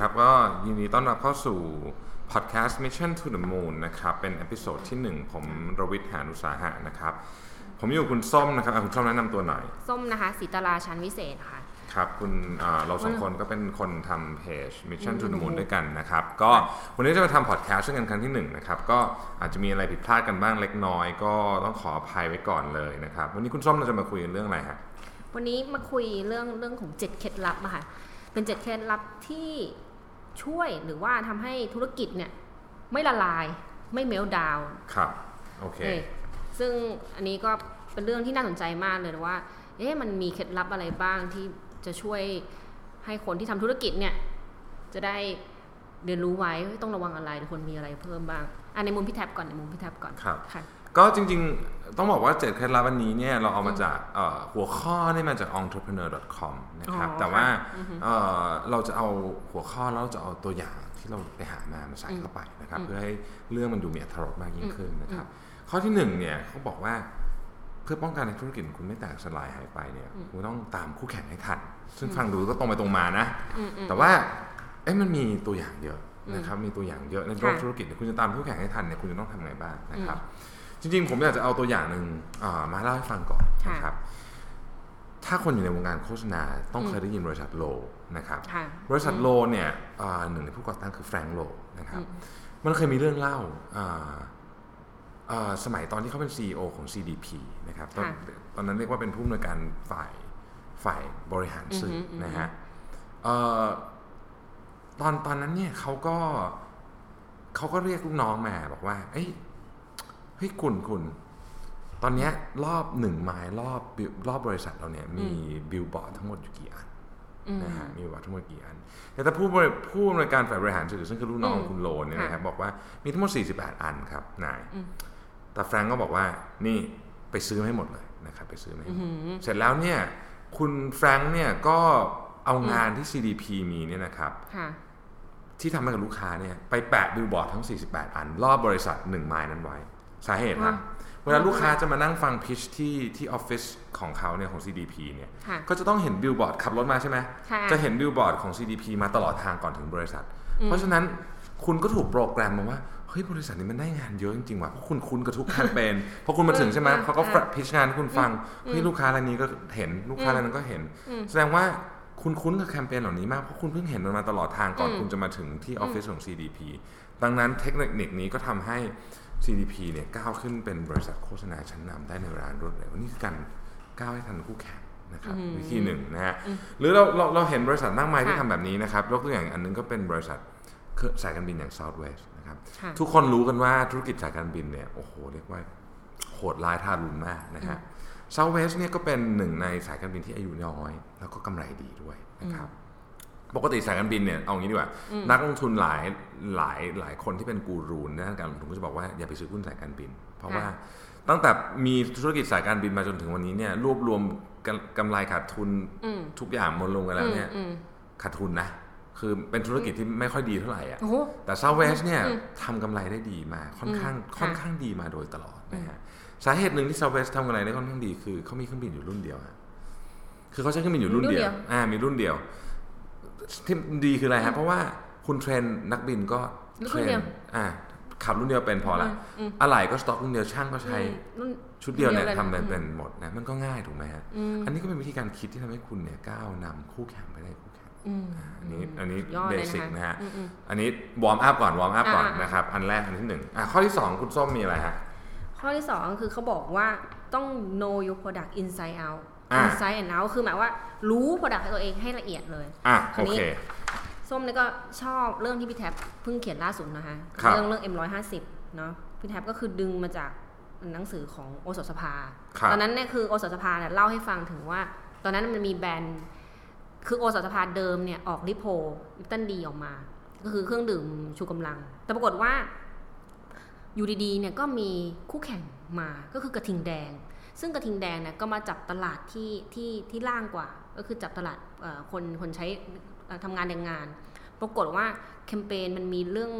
ครับ ก็ยินดีต้อนรับเข้าสู่พอดแคสต์ Mission to the Moon นะครับ เป็น episode ที่ 1 ผมรวิศ หาญอุตสาหะนะครับ ผมอยู่กับคุณส้มนะครับอะคุณส้มแนะนำตัวหน่อย ส้มนะคะสีตราชันวิเศษค่ะ ครับ คุณอ่าเราสองคนก็เป็นคนทำเพจ Mission to the Moon ด้วยกันนะครับ ก็วันนี้จะมาทำพอดแคสต์ด้วยกันครั้งที่ 1 นะครับ ก็อาจจะมีอะไรผิดพลาดกันบ้างเล็กน้อย ก็ต้องขออภัยไว้ก่อนเลยนะครับ วันนี้คุณส้มเราจะมาคุยกันเรื่องอะไรฮะวันนี้มาคุยเรื่องเรื่องของเจ็ดเคล็ดลับอะค่ะ เป็นเจ็ดเคล็ดลับที่ ช่วยหรือว่าทำให้ธุรกิจเนี่ยไม่ละลายไม่เมลดาวครับโอเค ซึ่งอันนี้ก็เป็นเรื่องที่น่าสนใจมากเลยนะว่า เอ๊ะมันมีเคล็ดลับอะไรบ้างที่จะช่วยให้คนที่ทำธุรกิจเนี่ยจะได้เรียนรู้ไว้ว่าต้องระวังอะไรหรือควรมีอะไรเพิ่มบ้าง อะในมุมพี่แท็บก่อนในมุมพี่แท็บก่อนครับค่ะก็จริงๆ ต้องบอกว่าเจ็ดเคล็ดลับวันนี้เนี่ยเราเอามาจากเอ่อหัวข้อนี่มาจาก entrepreneur.com นะครับอ๋อแต่ว่าค่ะอือฮึเอ่อเราจะเอาหัวข้อแล้วเราจะเอาตัวอย่างที่เราไปหามามาใส่เข้าไปนะครับอืมเพื่อให้เรื่องมันดูมีอรรถรสมากยิ่งขึ้นนะครับ ข้อที่หนึ่งเนี่ยเขาบอกว่าเพื่อป้องกันในธุรกิจของคุณไม่แตกสลายหายไปเนี่ยคุณต้องตามคู่แข่งให้ทัน ซึ่งฟังดูก็ตรงไปตรงมานะอืมอืมแต่ว่าเอ๊ะมันมีตัวอย่างเยอะ นะครับมีตัวอย่างเยอะในโลกค่ะธุรกิจเนี่ยคุณจะตามคู่แข่งให้ทันเนี่ยคุณจะต้องทำไงบ้างนะครับจริงๆ ผมอยากจะเอาตัวอย่างหนึ่งอ่ามาเล่าให้ฟังก่อนค่ะนะครับถ้าคนอยู่ในวงการโฆษณาต้องเคยได้ยินบริษัทโลนะครับค่ะบริษัทโลเนี่ยอ่าหนึ่งในผู้ก่อตั้งคือแฟรงก์โลนะครับอืมมันเคยมีเรื่องเล่าอ่าอ่าสมัยตอนที่เขาเป็น CEO ของ CDP นะครับตอนค่ะตอนนั้นเรียกว่าเป็นผู้อำนวยการฝ่ายฝ่ายบริหารสื่อออฮึอือฮึนะฮะเอ่อ ตอนตอนนั้นเนี่ยเขาก็เขาก็เรียกลูกน้องมาบอกว่า เอ้ยเฮ้ยคุณคุณ ตอนเนี้ยรอบหนึ่งไมล์รอบบิลรอบบริษัทเราเนี่ย มีบิลบอร์ดทั้งหมดอยู่กี่อันอืมนะฮะมีบิลบอร์ดทั้งหมดกี่อัน แต่ถ้าผู้บริผู้อำนวยการฝ่ายบริหารสื่อซึ่งคือลูกน้องอืมคุณโลเนี่ยนะครับบอกว่ามีทั้งหมด 48 อันครับนายอืมแต่แฟรงก์ก็บอกว่านี่ไปซื้อมาให้หมดเลยนะครับไปซื้อมาให้หมดอืมเสร็จแล้วเนี่ยคุณแฟรงก์เนี่ยก็เอางานที่ CDP มีเนี่ยนะครับค่ะ ที่ทำให้กับลูกค้าเนี่ยไปแปะบิลบอร์ดทั้ง 48 อัน รอบบริษัท1ไมล์นั้นไว้ สาเหตุครับอ่าเวลาลูกค้าจะมานั่งฟัง pitch ที่ที่ออฟฟิศของเขาเนี่ยของ CDP เนี่ยค่ะก็จะต้องเห็นบิลบอร์ดขับรถมาใช่ไหมค่ะจะเห็นบิลบอร์ดของ CDP มาตลอดทางก่อนถึงบริษัท เพราะฉะนั้นคุณก็ถูกโปรแกรมมาว่าเฮ้ยบริษัทนี้มันได้งานเยอะจริงๆว่ะเพราะคุณคุ้นกับทุกแคมเปญพอคุณมาถึงใช่ไหมเออเขาก็เออพิชงานให้คุณฟังเฮ้ยลูกค้ารายนี้ก็เห็นลูกค้ารายนั้นก็เห็น แสดงว่า คุณคุ้นกับแคมเปญเหล่านี้มาก เพราะคุณเพิ่งเห็นมันมาตลอดทางก่อนอืมคุณจะมาถึงที่ออฟฟิศของ CDP ดังนั้นเทคนิคนี้ก็ทำให้ CDP เนี่ยก้าวขึ้นเป็นบริษัทโฆษณาชั้นนำได้ในเวลารวดเร็วนี่คือการก้าวให้ทันคู่แข่งนะครับวิธีหนึ่งนะฮะหรือเราเราเราเห็นบริษัทมากมายที่ค่ะทำแบบนี้นะครับยกตัวอย่างอันนึงก็เป็นบริษัทสายการบินอย่าง Southwest นะครับค่ะทุกคนรู้กันว่าธุรกิจสายการบินเนี่ยโอ้โหเรียกว่าโหดร้ายทารุณมากนะฮะ Southwest เนี่ยก็เป็นหนึ่งในสายการบินที่อายุน้อย แล้วก็กำไรดีด้วยนะครับปกติสายการบินเนี่ยเอางี้ดีกว่า นักลงทุนหลายหลายหลายคนที่เป็นกูรูในด้านการลงทุนก็จะบอกว่าอย่าไปซื้อหุ้นสายการบิน เพราะว่าตั้งแต่มีธุรกิจสายการบินมาจนถึงวันนี้เนี่ยรวบรวมกำกำไรขาดทุนอืมทุกอย่างมวลลงกันแล้วเนี่ยอืมขาดทุนนะ คือเป็นธุรกิจที่ไม่ค่อยดีเท่าไหร่อะโอ้โหแต่ Southwest เนี่ยอืมทำกำไรได้ดีมาค่อนข้างอืมค่อนค่ะข้างดีมาโดยตลอดนะฮะ สาเหตุหนึ่งที่ Southwest ทำกำไรได้ค่อนข้างดีคือเขามีเครื่องบินอยู่รุ่นเดียวฮะคือเขาใช้เครื่องบินอยู่รุ่นเดียว อ่า มีรุ่นเดียว ที่ดีคืออะไรฮะเพราะว่าคุณเทรนนักบินก็เทรนอ่าขับรุ่นเดียวเป็นพอละอืมอะไหล่ก็สต็อกรุ่นเดียวช่างก็ใช้รุ่นชุดเดียวเนี่ยเดียวเลยทำเป็นอืมเป็นหมดนะมันก็ง่ายถูกไหมฮะอืมอันนี้ก็เป็นวิธีการคิดที่ทำให้คุณเนี่ยก้าวนำคู่แข่งไปได้คู่แข่งอืมอันนี้อันนี้ยอดเบเลยสิกนะคะนะฮะอืมอืมอันนี้ warm up ก่อน warm up ก่อนอ่าอ่านนะครับ อันแรกอันที่หนึ่งอะข้อที่สองคุณส้มมีอะไรฮะ ข้อที่สองคือเขาบอกว่าต้อง know your product inside out อ่า inside and out คือหมายว่ารู้ product ของตัวเองให้ละเอียดเลยอะคราวโอนี้เคส้มเนี่ยก็ชอบเรื่องที่พี่แท็บเพิ่งเขียนล่าสุดนะคะครับเรื่องเรื่อง M150 เนาะพี่แท็บก็คือดึงมาจากหนังสือของโอสถสภาครับตอนนั้นเนี่ยคือโอสถสภาเนี่ยเล่าให้ฟังถึงว่า ตอนนั้นมันมีแบรนด์คือโอสถสภาเดิมเนี่ยออกลิโพลิปตันดีออกมา ก็คือเครื่องดื่มชูกำลัง แต่ปรากฏว่า อยู่ดีๆเนี่ยก็มีคู่แข่งมาก็คือกระทิงแดง ซึ่งกระทิงแดงเนี่ยก็มาจับตลาดที่ที่ที่ล่างกว่า ก็คือจับตลาดเอ่อคนคนใช้เอ่อทำงานแรงงาน ปรากฏว่าแคมเปญมันมีเรื่อง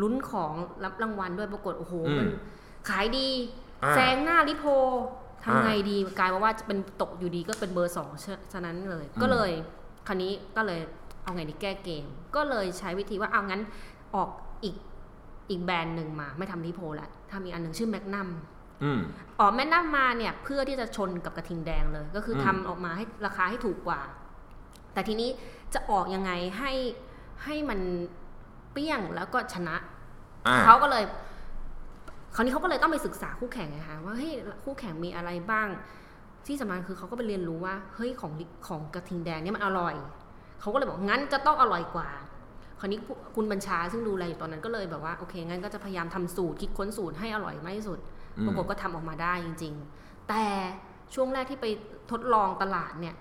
ลุ้นของรับรางวัลด้วยปรากฏโอ้โหอืมมันขายดีอ่าแซงหน้าลิโพทำไงอ่าดีกลายมาว่าจะเป็นตกอยู่ดีก็เป็นเบอร์สองฉะฉะนั้นเลย ก็เลยคราวนี้ก็เลยเอาไงดีแก้เกม ก็เลยใช้วิธีว่าเอางั้นออกอีก อีกแบรนด์หนึ่งมา ไม่ทำรีโพละทำอีกอันหนึ่งชื่อแมกนัมอืมออกแมกนัมมาเนี่ยเพื่อที่จะชนกับกระทิงแดงเลย ก็คืออมทำออกมาให้ราคาให้ถูกกว่า แต่ทีนี้จะออกยังไงให้ให้มันเปี้ยงแล้วก็ชนะอ่าเขาก็เลยคราวนี้เขาก็เลยต้องไปศึกษาคู่แข่งไงคะว่าเฮ้ยคู่แข่งมีอะไรบ้าง ที่สำคัญคือเขาก็ไปเรียนรู้ว่าเฮ้ยของของกระทิงแดงเนี่ยมันอร่อยเขาก็เลยบอกงั้นจะต้องอร่อยกว่า คราวนี้คุณบัญชาซึ่งดูแลอยู่ตอนนั้นก็เลยแบบว่าโอเคงั้นก็จะพยายามทำสูตรคิดค้นสูตรให้อร่อยมากที่สุดอืมปรากฏก็ทำออกมาได้จริง ๆ แต่ช่วงแรกที่ไปทดลองตลาดเนี่ย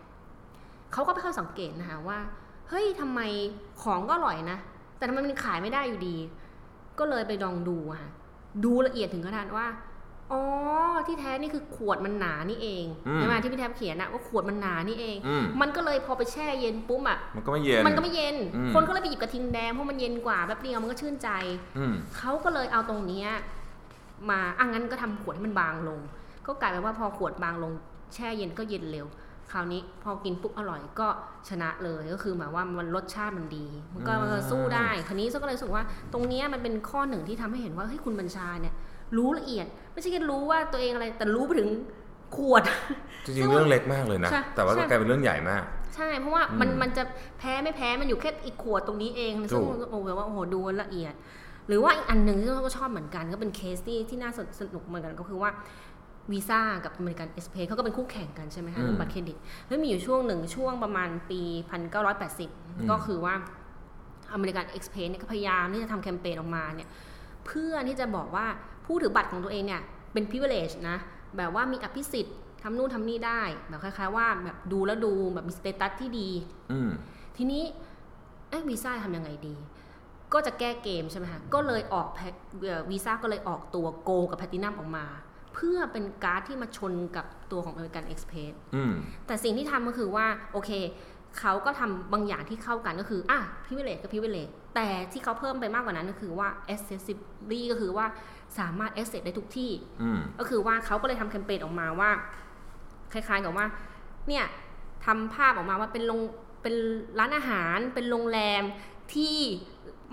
เขาก็ไปเข้าสังเกตนะคะว่าเฮ้ยทำไมของก็อร่อยนะ แต่ทำไมมันขายไม่ได้อยู่ดี ก็เลยไปลองดูอะค่ะดูละเอียดถึงขนาดว่า อ๋อที่แท้นี่คือขวดมันหนานี่เองอืมใช่ไหมที่พี่แทบเขียนนะว่าขวดมันหนานี่เองอืมมันก็เลยพอไปแช่เย็นปุ๊บอะมันก็ไม่เย็นมันก็ไม่เย็นอืมคนก็เลยไปหยิบกระทิงแดงเพราะมันเย็นกว่าแป๊บเดียวมันก็ชื่นใจอืมเขาก็เลยเอาตรงเนี้ยมาอะงั้นก็ทำขวดให้มันบางลง ก็กลายเป็นว่าพอขวดบางลง แช่เย็นก็เย็นเร็ว คราวนี้พอกินปุ๊บอร่อยก็ชนะเลยก็คือหมายว่ามันรสชาติมันดี มันก็อืมสู้ได้ คราวนี้ก็เลยรู้สึกว่า ตรงเนี้ยมันเป็นข้อหนึ่งที่ทำให้เห็นว่าเฮ้ยคุณบัญชาเนี่ย รู้ละเอียด ไม่ใช่แค่รู้ว่าตัวเองอะไร แต่รู้ไปถึงขวด จริงๆเรื่องเล็กมากเลยนะใช่แต่ว่าก็ใช่กลายเป็นเรื่องใหญ่มาก ใช่ เพราะว่ามันอืมมันจะแพ้ไม่แพ้มันอยู่แค่อีกขวดตรงนี้เองถูซึ่งกโอ้โหแบบว่าโอ้โหดูละเอียด หรือว่าอีกอันหนึ่งที่เราก็ชอบเหมือนกัน ก็เป็นเคสที่ที่น่าสนุกเหมือนกันก็คือว่าวีซ่ากับอเมริกันเอ็กซ์เพรสเขาก็เป็นคู่แข่งกันใช่ไหมคะเรื่องบัตรเครดิตแล้วมีอยู่ช่วงหนึ่งช่วงประมาณปี 1980 ก็คือว่าอเมริกันเอ็กซ์เพรสเนี่ยก็พยายามที่จะทำแคมเปญออกมาเนี่ยเพื่อที่จะบอกว่า ผู้ถือบัตรของตัวเองเนี่ยเป็น privilege นะ แบบว่ามีอภิสิทธิ์ทำนู่นทำนี่ได้ แบบคล้ายๆว่าแบบดูแล้วดูแบบมี status ที่ดีอืมทีนี้เอ๊ะวีซ่าทำยังไงดี ก็จะแก้เกมใช่ไหมคะก็เลยออกแพ็ควีซ่าก็เลยออกตัวโกกับแพ t ตินัมออกมา เพื่อเป็นการ์ดที่มาชนกับตัวของ American Express อืมแต่สิ่งที่ทำก็คือว่า โอเค เขาก็ทำบางอย่างที่เข้ากันก็คืออะ privilege กับ privilege แต่ที่เขาเพิ่มไปมากกว่านั้นก็คือว่า accessibility ก็คือว่าสามารถ access ได้ทุกที่อืมก็คือว่าเขาก็เลยทำแคมเปญออกมาว่า คล้ายๆกับว่า เนี่ยทำภาพออกมาว่าเป็นโรงเป็นร้านอาหาร เป็นโรงแรมที่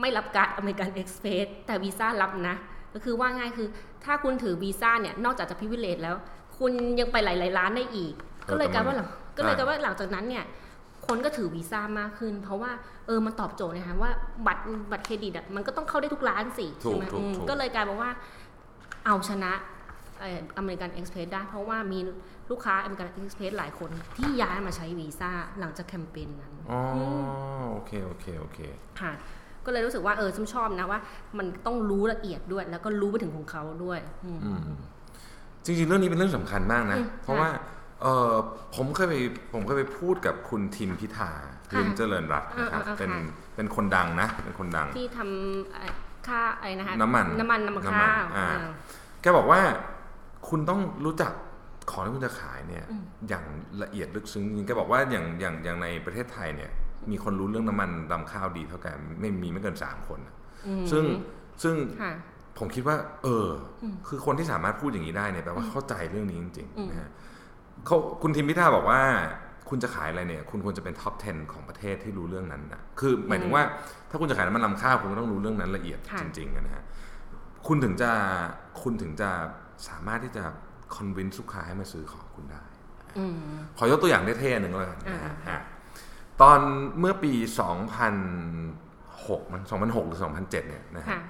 ไม่รับการ์ดอเมริกันเอ็กซ์เพรสแต่วีซ่ารับนะ ก็คือว่าง่ายคือ ถ้าคุณถือวีซ่าเนี่ย นอกจากจะ privilege แล้ว คุณยังไปหลายๆร้านได้อีกเออก็เลยกลายว่าแต่หมัลันงก็เลยอ่ากลายว่าหลังจากนั้นเนี่ย คนก็ถือวีซ่ามากขึ้น เพราะว่าเออมันตอบโจทย์นะคะว่าบัตรบัตรเครดิตอะมันก็ต้องเข้าได้ทุกร้านสิถูกใช่กไหมถูกอืมถูกก็เลยกลายเป็นว่าเอาชนะเอ่อเมริกันเอ็กซ์เพรสได้ เพราะว่ามีลูกค้าอเมริกันเอ็กซ์เพรสหลายคนที่ย้ายมาใช้วีซ่าหลังจากแคมเปญนั้นอ๋อโอเคโอเคโอเคค่ะก็เลยรู้สึกว่าเออฉันชอบนะว่า มันต้องรู้ละเอียดด้วย แล้วก็รู้ไปถึงของเขาด้วยอืมอืมจริงๆเรื่องนี้เป็นเรื่องสำคัญมากนะอืมเพราะว่า เออผมเคยไปผมเคยไปพูดกับคุณทิมพิธาค่ะลิมเจริญรัตน์นะครับอ่าอ่าเป็นค่ะเป็นคนดังนะ เป็นคนดัง ที่ทำเอ่อค่าอะไรนะคะน้ำมันน้ำมันน้ำมันน้ำมันข้าวอ่าอ่าแกบอกว่าคุณต้องรู้จักของที่คุณจะขายเนี่ยอืมอย่างละเอียดลึกซึ้งจริงๆแกบอกว่าอย่างอย่างอย่างในประเทศไทยเนี่ย มีคนรู้เรื่องน้ำมันดำข้าวดีเท่าแกไม่มีไม่เกินสามคนนะอืมซึ่งซึ่งค่ะผมคิดว่า เอออมคือคนที่สามารถพูดอย่างนี้ได้เนี่ยแปลว่าเข้าใจเรื่องนี้จริงอืมๆนะฮะ เขาคุณทิมพิธาบอกว่า คุณจะขายอะไรเนี่ย คุณควรจะเป็นท็อป 10 ของประเทศที่รู้เรื่องนั้นนะคือหมายถึงว่าถ้าคุณจะขายน้ำมันลำข้าวคุณก็ต้องรู้เรื่องนั้นละเอียดค่ะจริงๆนะฮะคุณถึงจะคุณถึงจะสามารถที่จะคอนวินลูกค้าให้มาซื้อของคุณได้อืมขอยกตัวอย่างเท่ๆหนึ่งแล้วกันนะฮะอ่าอะตอนเมื่อปี 2006มัน2006 หรือ 2007 เนี่ยนะฮะค่ะ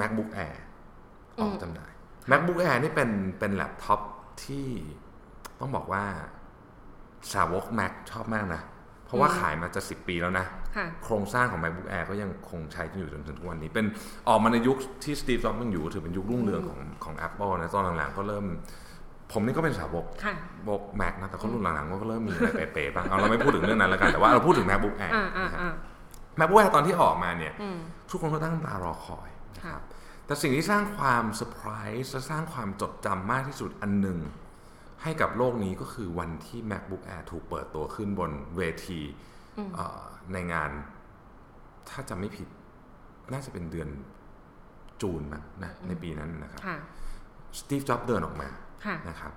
MacBook Air ออกอืมจำหน่าย MacBook Air นี่เป็นเป็นแล็ปท็อปที่ ต้องบอกว่าสาวก Mac ชอบมากนะ เพราะว่าขายมาจะ10ปีแล้วนะค่ะโครงสร้างของ MacBook Air ก็ยังคงใช้กันอยู่จนถึงทุกวันนี้ เป็นออกมาในยุคที่ Steve Jobs ยังอยู่ ถือเป็นยุครุ่งเรืองของของ Apple นะ ตอนหลังๆก็เริ่ม ผมนี่ก็เป็นสาวกค่ะบก Mac นะ แต่คนรุ่นหลังๆก็เริ่มมีอะไรเป๋ๆบ้าง เอาเราไม่พูดถึงเรื่องนั้นแล้วกัน แต่ว่าเราพูดถึง MacBook Air อ่าอ่านะครับอ่า MacBook Air ตอนที่ออกมาเนี่ยอืมทุกคนก็ตั้งตารอคอยนะคค่ะรับ แต่สิ่งที่สร้างความเซอร์ไพรส์และสร้างความจดจำมากที่สุดอันหนึ่ง ให้กับโลกนี้ก็คือวันที่ MacBook Air ถูกเปิดตัวขึ้นบนเวทีอืมเอ่อในงาน ถ้าจำไม่ผิด น่าจะเป็นเดือน June มั้งนะในปีนั้นนะครับค่ะสตีฟจ็อบเดินออกมาค่ะนะครับ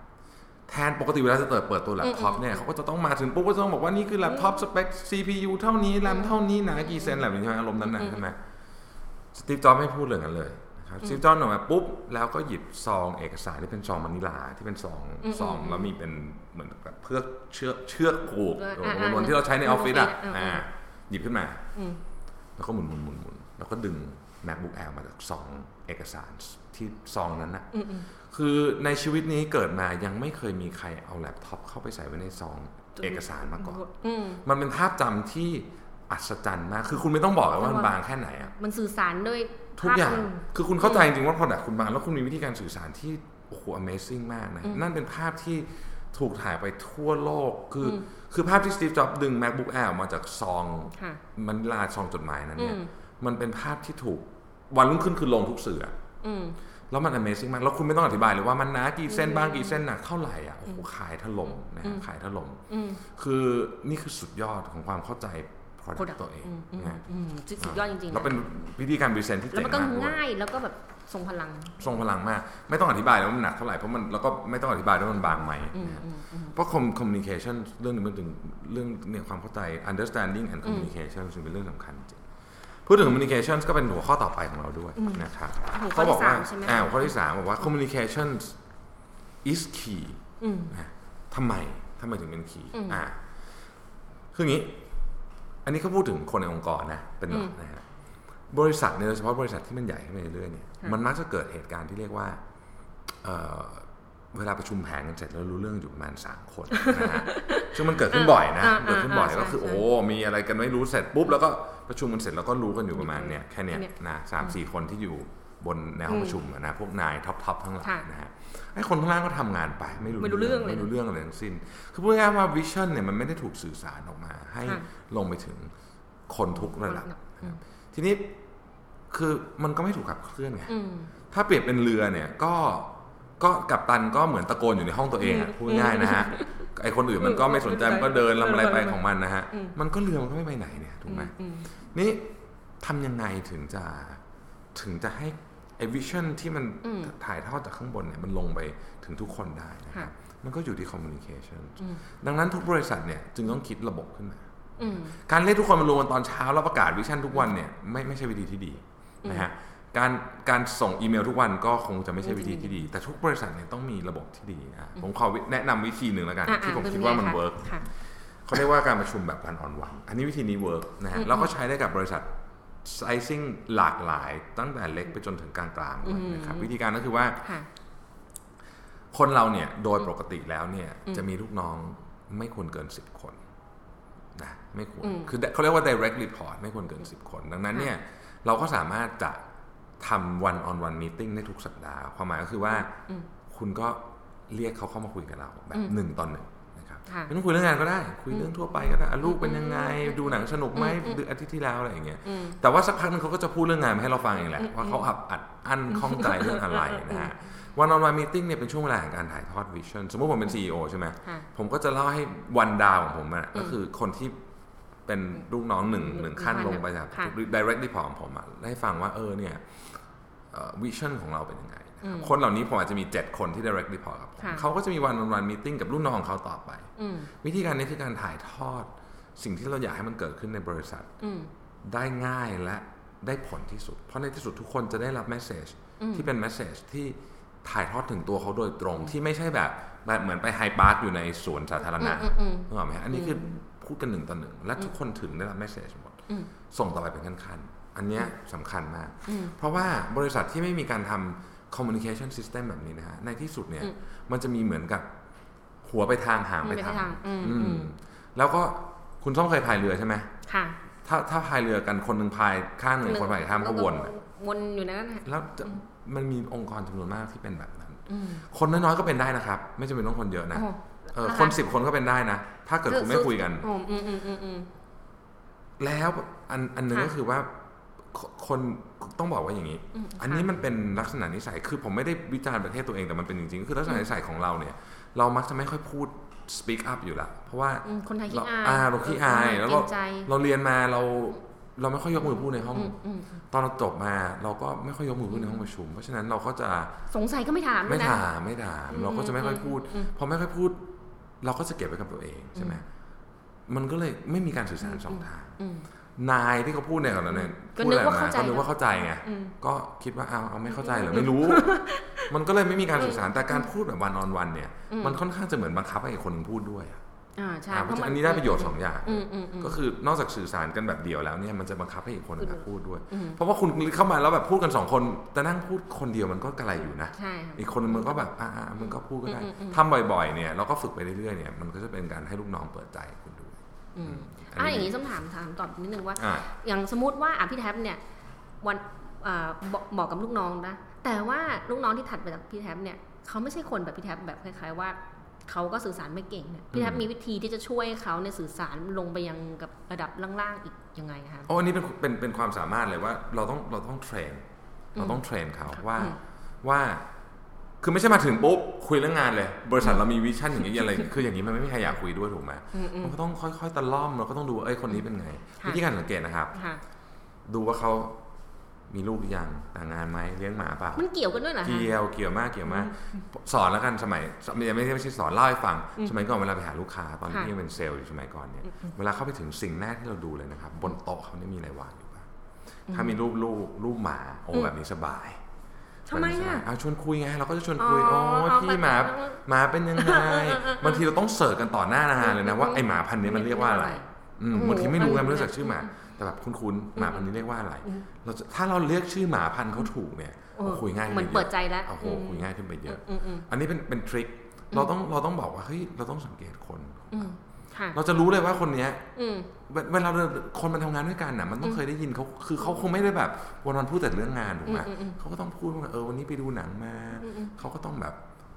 แทนปกติเวลาจะเปิดเปิดตัวแล็ปท็อปเนี่ยเขาก็จะต้องมาถึงปุ๊บก็ต้องบอกว่านี่คือแล็ปท็อปสเปค CPU เท่านี้แรมเท่านี้หนากี่เซนแบบนี้ใช่ไหมอารมณ์นั้นนะใช่ไหมสตีฟจ็อบไม่พูดเลยงั้นเลย นะครับสตีฟจ็อบออกมาปุ๊บแล้วก็หยิบซองเอกสารที่เป็นซอง manila ที่เป็นซองซองแล้วมีเป็นเหมือนแบบเพื่อกเชือกเชือกผูกเอออ่าเหมือนที่เราใช้ในออฟฟิศอะอออ่าอ่าหยิบขึ้นมาอืมแล้วก็หมุนหมุนหมุนหมุนแล้วก็ดึง macbook air มาจากซองเอกสารที่ซองนั้นนะอืมอืมคือในชีวิตนี้เกิดมายังไม่เคยมีใครเอาแล็ปท็อปเข้าไปใส่ไว้ในซองเอกสารมาก่อนอืมมันเป็นภาพจำที่อัศจรรย์มาก คือคุณไม่ต้องบอกเลยว่ามันบางแค่ไหนอะมันสื่อสารด้วย ทุกอย่างภพมันคือคุณเข้าใจจริงๆว่า product คุณบางแล้วคุณมีวิธีการสื่อสารที่โอ้โห amazing มากนะ นั่นเป็นภาพที่ถูกถ่ายไปทั่วโลก คืออคือภาพที่สตีฟจ็อบดึง macbook air ออกมาจากซองค่ะมันลาซองจดหมายนั้นเนี่ยอืมมันเป็นภาพที่ถูกวันรุ่งขึ้นคือลงทุกสื่ออะอืมแล้วมัน Amazing มาก แล้วคุณไม่ต้องอธิบายเลยว่ามันหนากี่เส้นบ้างกี่เส้นหนักเท่าไหร่อะ โอ้โห ขายถล่มนะฮะขายถล่มอืมคือนี่คือสุดยอดของความเข้าใจ product product ตัวเองอืมอืมนะฮะอืมสุดสุดยอดจริงๆแล้วเป็นวิธีการพรีเซนต์ที่แล้วเจ๋งมันก็มากด้วยง่ายแล้วก็แบบทรงพลัง ทรงพลังมาก ไม่ต้องอธิบายเลยว่ามันหนักเท่าไหร่เพราะมันแล้วก็ไม่ต้องอธิบายด้วยว่ามันบางไหมนะฮะเพราะ com- communication เรื่องนี้มันถึงเรื่องเนี่ยความเข้าใจ understanding and communication จึงเป็นเรื่องสำคัญจริงพูดถึง communication ก็เป็นหัวข้อต่อไปของเราด้วยนะครับหัวข้อเขาบอกว่าที่สามใช่ไหมอ่าหัวข้อที่สามบอกว่า communication is key อืมนะทำไมทำไมถึงเป็น key อืมอ่าคืออย่างนี้ อันนี้เขาพูดถึงคนในองค์กรนะเป็นหลักนะฮะบริษัทเนี่ยโดยเฉพาะบริษัทที่มันใหญ่ขึ้นไปเรื่อยๆเนี่ยมันมักจะเกิดเหตุการณ์ที่เรียกว่าเอ่อเวลาประชุมแผนกันเสร็จแล้วรู้เรื่องอยู่ประมาณสามคนนะฮะซึ่งมันเกิดขึ้นบ่อยนะอ่าเกิดขึ้นบ่อยอ่าก็คือใช่โอ้มีอะไรกันไม่รู้เสร็จปุ๊บแล้วก็ประชุมกันเสร็จแล้วก็รู้กันอยู่ประมาณเนี่ยแค่เนี้ยเนี่ยนะสามสี่คนที่อยู่ บนในห้องประชุมอะนะพวกนายท็อปๆทั้งหลายค่ะนะฮะไอ้คนข้างล่างก็ทำงานไปไม่รู้ไม่รู้เรื่องเลยไม่รู้เรื่องอะไรทั้งสิ้น คือพูดง่ายๆว่าวิชั่นเนี่ยมันไม่ได้ถูกสื่อสารออกมา ให้ค่ะลงไปถึงคนทุกระดับอืมทีนี้คือมันก็ไม่ถูกขับเคลื่อนไงอืมถ้าเปรียบเป็นเรือเนี่ยก็ก็กัปตันก็เหมือนตะโกนอยู่ในห้องตัวเองอะพูดง่ายๆนะฮะไอคนอื่นมันก็ไม่สนใจมันก็เดินลำอะไรไปของมันนะฮะอืมมันก็เรือมันก็ไม่ไปไหนเนี่ยถูกไหมอืมนี่ทำยังไงถึงจะถึงจะให้ ไอ้ vision ที่มันอืมถ่ายทอดจากข้างบนเนี่ยมันลงไปถึงทุกคนได้นะครัค่ะบมันก็อยู่ที่ communication อืมดังนั้นทุกบริษัทเนี่ยจึงต้องคิดระบบขึ้นมาอืมการเรียกทุกคนมารวมกันตอนเช้าแล้วประกาศ vision ทุกวันเนี่ยไม่ไม่ใช่วิธีที่ดีนะฮะการการส่งอีเมลทุกวันก็คงจะไม่ใช่วิธีที่ดี แต่ทุกบริษัทเนี่ยต้องมีระบบที่ดีอะผมขอแนะนำวิธีหนึ่งแล้วกันอะที่ผมอะคิดว่ามันป็ไงคะ work ค่ะเขาเรียกว่าการประชุมแบบ one on one อันนี้วิธีนี้เวิร์กนะฮะอืมแล้วก็ใช้ได้กับบริษัท sizing หลากหลายตั้งแต่เล็กไปจนถึงกลางๆเลยนะครับวิธีการก็คือว่าค่ะคนเราเนี่ยโดยปกติแล้วเนี่ยอืมจะมีลูกน้องไม่ควรเกิน10คนนะไม่ควรอืมคือเขาเรียกว่า direct report ไม่ควรเกิน10คน ดังนั้นเนี่ยเราก็สามารถจะทำ one on one meeting ได้ทุกสัปดาห์ ความหมายก็คือว่าอืมคุณก็เรียกเขาเข้ามาคุยกับเราแบอืบมหนึ่งต่อหนึ่งนะครับค่ะ ไม่ต้องคุยเรื่องงานก็ได้ คุยเรื่องทั่วไปก็ได้อะลูกเป็นยังไงอืมดูหนังสนุกไหมอืมเดือนอาทิตย์ที่แล้วอะไรอย่างเงี้ยอืมแต่ว่าสักพักหนึงเขาก็จะพูดเรื่องงานมาให้เราฟังเองแหละอืมว่าเขาอับอัดอั้นข้องใจเรื่องอะไรนะฮะวันออนวันมีติ้งเนี่ยเป็นช่วงเวลาของการถ่ายทอดวิชั่นสมมติผมเป็น CEO ใช่ไหมค่ะผมก็จะเล่าให้วันดาวของผมอะอืมก็คือคนที่เป็นลูกน้องหนึ่งหนึ่งขั้นลงไปจากค่ะ direct report ของผมอะให้ฟังว่าเออเนี่ยvision ของเราเป็นยังไงนะ ครับอืมคนเหล่านี้ผมอาจจะมี 7 คนที่ direct report กับผมค่ะเขาก็จะมี one-on-one meeting กับลูกน้องของเขาต่อไปอืมวิธีการนี้คือการถ่ายทอด สิ่งที่เราอยากให้มันเกิดขึ้นในบริษัทอืมได้ง่ายและได้ผลที่สุด เพราะในที่สุดทุกคนจะได้รับ message อืมที่เป็น message ที่ถ่ายทอดถึงตัวเขาโดยตรงที่ไม่ใช่แบบแบบเหมือนไปไฮปาร์คอยู่ในสวนสาธารณะอืมอืมนึกออกไหมฮะอันนี้คือพูดกันหนึ่งต่อหนึ่ง และทุกคนถึงได้รับ message หมดอืมส่งต่อไปเป็นขั้นๆอันเนี้ยสำคัญมากอืมเพราะว่าบริษัทที่ไม่มีการทำ communication system แบบนี้นะฮะในที่สุดเนี่ยอืมมันจะมีเหมือนกับหัวไปทางหางไปไม่ไปทางทางอืมอือืมมแล้วก็คุณต้องเคยพายเรือใช่ไหมค่ะ ถ้าถ้าพายเรือกันคนหนึ่งพายข้างหนึ่งคนพายอีกข้างก็วนวนอยู่ในนั้นน่ะแล้วจะมันมีองค์กรจำนวนมากที่เป็นแบบนั้นอืมคนน้อยๆก็เป็นได้นะครับ ไม่จำเป็นต้องคนเยอะนะโอ้เออนะคะคนสิบคนก็เป็นได้นะ ถ้าเกิดคุณไม่คุยกันอืมอืมอืมอืมอืมแล้วอันอันหนึงค่ะก็คือว่า คคนต้องบอกว่าอย่างนี้อืมอันนี้มันเป็นลักษณะนิสัย คือผมไม่ได้วิจารณ์ประเทศตัวเองแต่มันเป็นจริงๆ คือลักษณะนิสัยของเราเนี่ย เรามักจะไม่ค่อยพูด speak up อยู่ละ เพราะว่าอืมคนไทยขี้เราอายอ่าเราขี้อายแล้วเกรเรางใจเราเรียนมาเราเราไม่ค่อยยกมือพูดในห้องอืมอืมตอนเราจบมาเราก็ไม่ค่อยยกมือพูดในห้องประชุม เพราะฉะนั้นเราก็จะสงสัยก็ไม่ถามด้วไม่ยนะถามไม่ถามเราก็จะไม่ค่อยพูดอืมพอไม่ค่อยพูด เราก็จะเก็บไว้กับตัวเองใช่ไหมมันก็เลยไม่มีการสื่อสารสองทางอืม นายที่เขาพูดเนี่ยก่อนนั้นเนี่ยก็พูดนึกอะไรว่ามาเข้าใจก็นึกว่าเข้าใจไงอืมก็คิดว่าเอาเอาไม่เข้าใจเหรอไม่รู้ มันก็เลยไม่มีการสื่อสารแต่การพูดแบบวันออนวันเนี่ยอืมมันค่อนข้างจะเหมือนบังคับให้อีกคนหนึ่งพูดด้วยอะอ่าใช่อ่าเพราะฉะมันั้นอันนี้ได้ประโยชน์สองอย่างอืมอืมอืมก็คือนอกจากสื่อสารกันแบบเดียวแล้วเนี่ยมันจะบังคับให้อีกคนหนึงอืมพูดด้วยอืมเพราะว่าคุณเข้ามาแล้วแบบพูดกันสองคนแต่นั่งพูดคนเดียวมันก็กระไรอยู่นะใช่ค่ะอีกคนมันก็แบบอ่าอ่ามันก็พูดก็ได้อืมอืมอืมทำบ่อย ๆ เนี่ยเราก็ฝึกไปเรื่อยๆเนี่ยมันก็จะเป็นการให้ลูกน้องเปิดใจคุณดูอืม อันอะนี้อย่างนี้ต้องถามถามตอบนิดนึงว่าอ่าอย่างสมมติว่าอะพี่แท็บเนี่ยวันอ่าบอกบอกกับลูกน้องนะ แต่ว่าลูกน้องที่ถัดไปจากพี่แท็บเนี่ยเขาไม่ใช่คนแบบพี่แท็บแบบคล้ายๆว่าเขาก็สื่อสารไม่เก่งเนี่ยพี่แท็บอืมมีวิธีที่จะช่วยเขาในยสื่อสารลงไปยังกับระดับล่างๆอีกยังไงคะโอ้อันนี้เป็นเป็นเป็นความสามารถเลยว่าเราต้องเราต้อง train เราต้อง train เขาว่าอืมว่า คือไม่ใช่มาถึงปุ๊บคุยเรื่องงานเลย บริษัทเรามี vision อย่างนี้อะไรคืออย่างนี้มันไม่มีใครอยากคุยด้วยถูกไหมอืมอืมมันก็ต้องค่อยๆตะล่อมเราก็ต้องดูว่าเอ้ยคนนี้เป็นไงค่ะวิธีการสังเกตนะครับค่ะดูว่าเขามีลูกหรือยังแต่งงานไหมเลี้ยงหมาเปล่ามันเกี่ยวกันด้วยเหรอคะเกี่ยวเกี่ยวมากเกี่ยวมาก สอนแล้วกันสมัยไม่ไม่ใช่ไม่ใช่สอนเล่าให้ฟังอืมสมัยก่อนเวลาไปหาลูกค้าตอนค่ะที่ยังเป็นเซลล์อยู่สมัยก่อนเนี่ยเวลาเข้าไปถึงสิ่งแรกที่เราดูเลยนะครับ บนโต๊ะเขาเนี่ยมีอะไรวางอยู่บ้างถ้ามีรูปลูกรูปหมาโอ้อืมแบบนี้สบาย ทำไมแบบนี้สบาอะยเอาชวนคุยไงเราก็จะชวนคุยอ๋โอ้อยเอาพี่ไปหมาเออหมาเป็นยังไงบางทีเราต้องเสิร์ชกันต่อหน้านานเลยนะว่าไอหมาพันธุ์นี้มันเรียกว่าอะไรอืมโอ้โหบางทีไม่รู้ไงเออไม่รู้จักชื่อหมา แต่แบบคุ้นๆหมาพันธุ์นี้เรียกว่าอะไรอืมเราจะถ้าเราเรียกชื่อหมาพันธุ์เขาถูกเนี่ยเออคุยง่ายเหมือนขึ้เปิยดอะใจแล้วโอ้โหคุยง่ายขึ้นไปเยอะอืมอืมอันนี้เป็นเป็นทริคเราต้องเราต้องบอกว่าเฮ้ยเราต้องสังเกตคนอืมค่ะ เราจะรู้เลยว่าคนเนี้ยอืมเวเวลาเราคนมันทำงานด้วยกันน่ะ มันต้องเคยได้ยินเขาคือเขาคงไม่ได้แบบวันวันๆพูดแต่เรื่องงานถูกไหมอืมอืมอืมเขาก็ต้องพูดว่าเออวันนี้ไปดูหนังมาอืมอืมเขาก็ต้องแบบ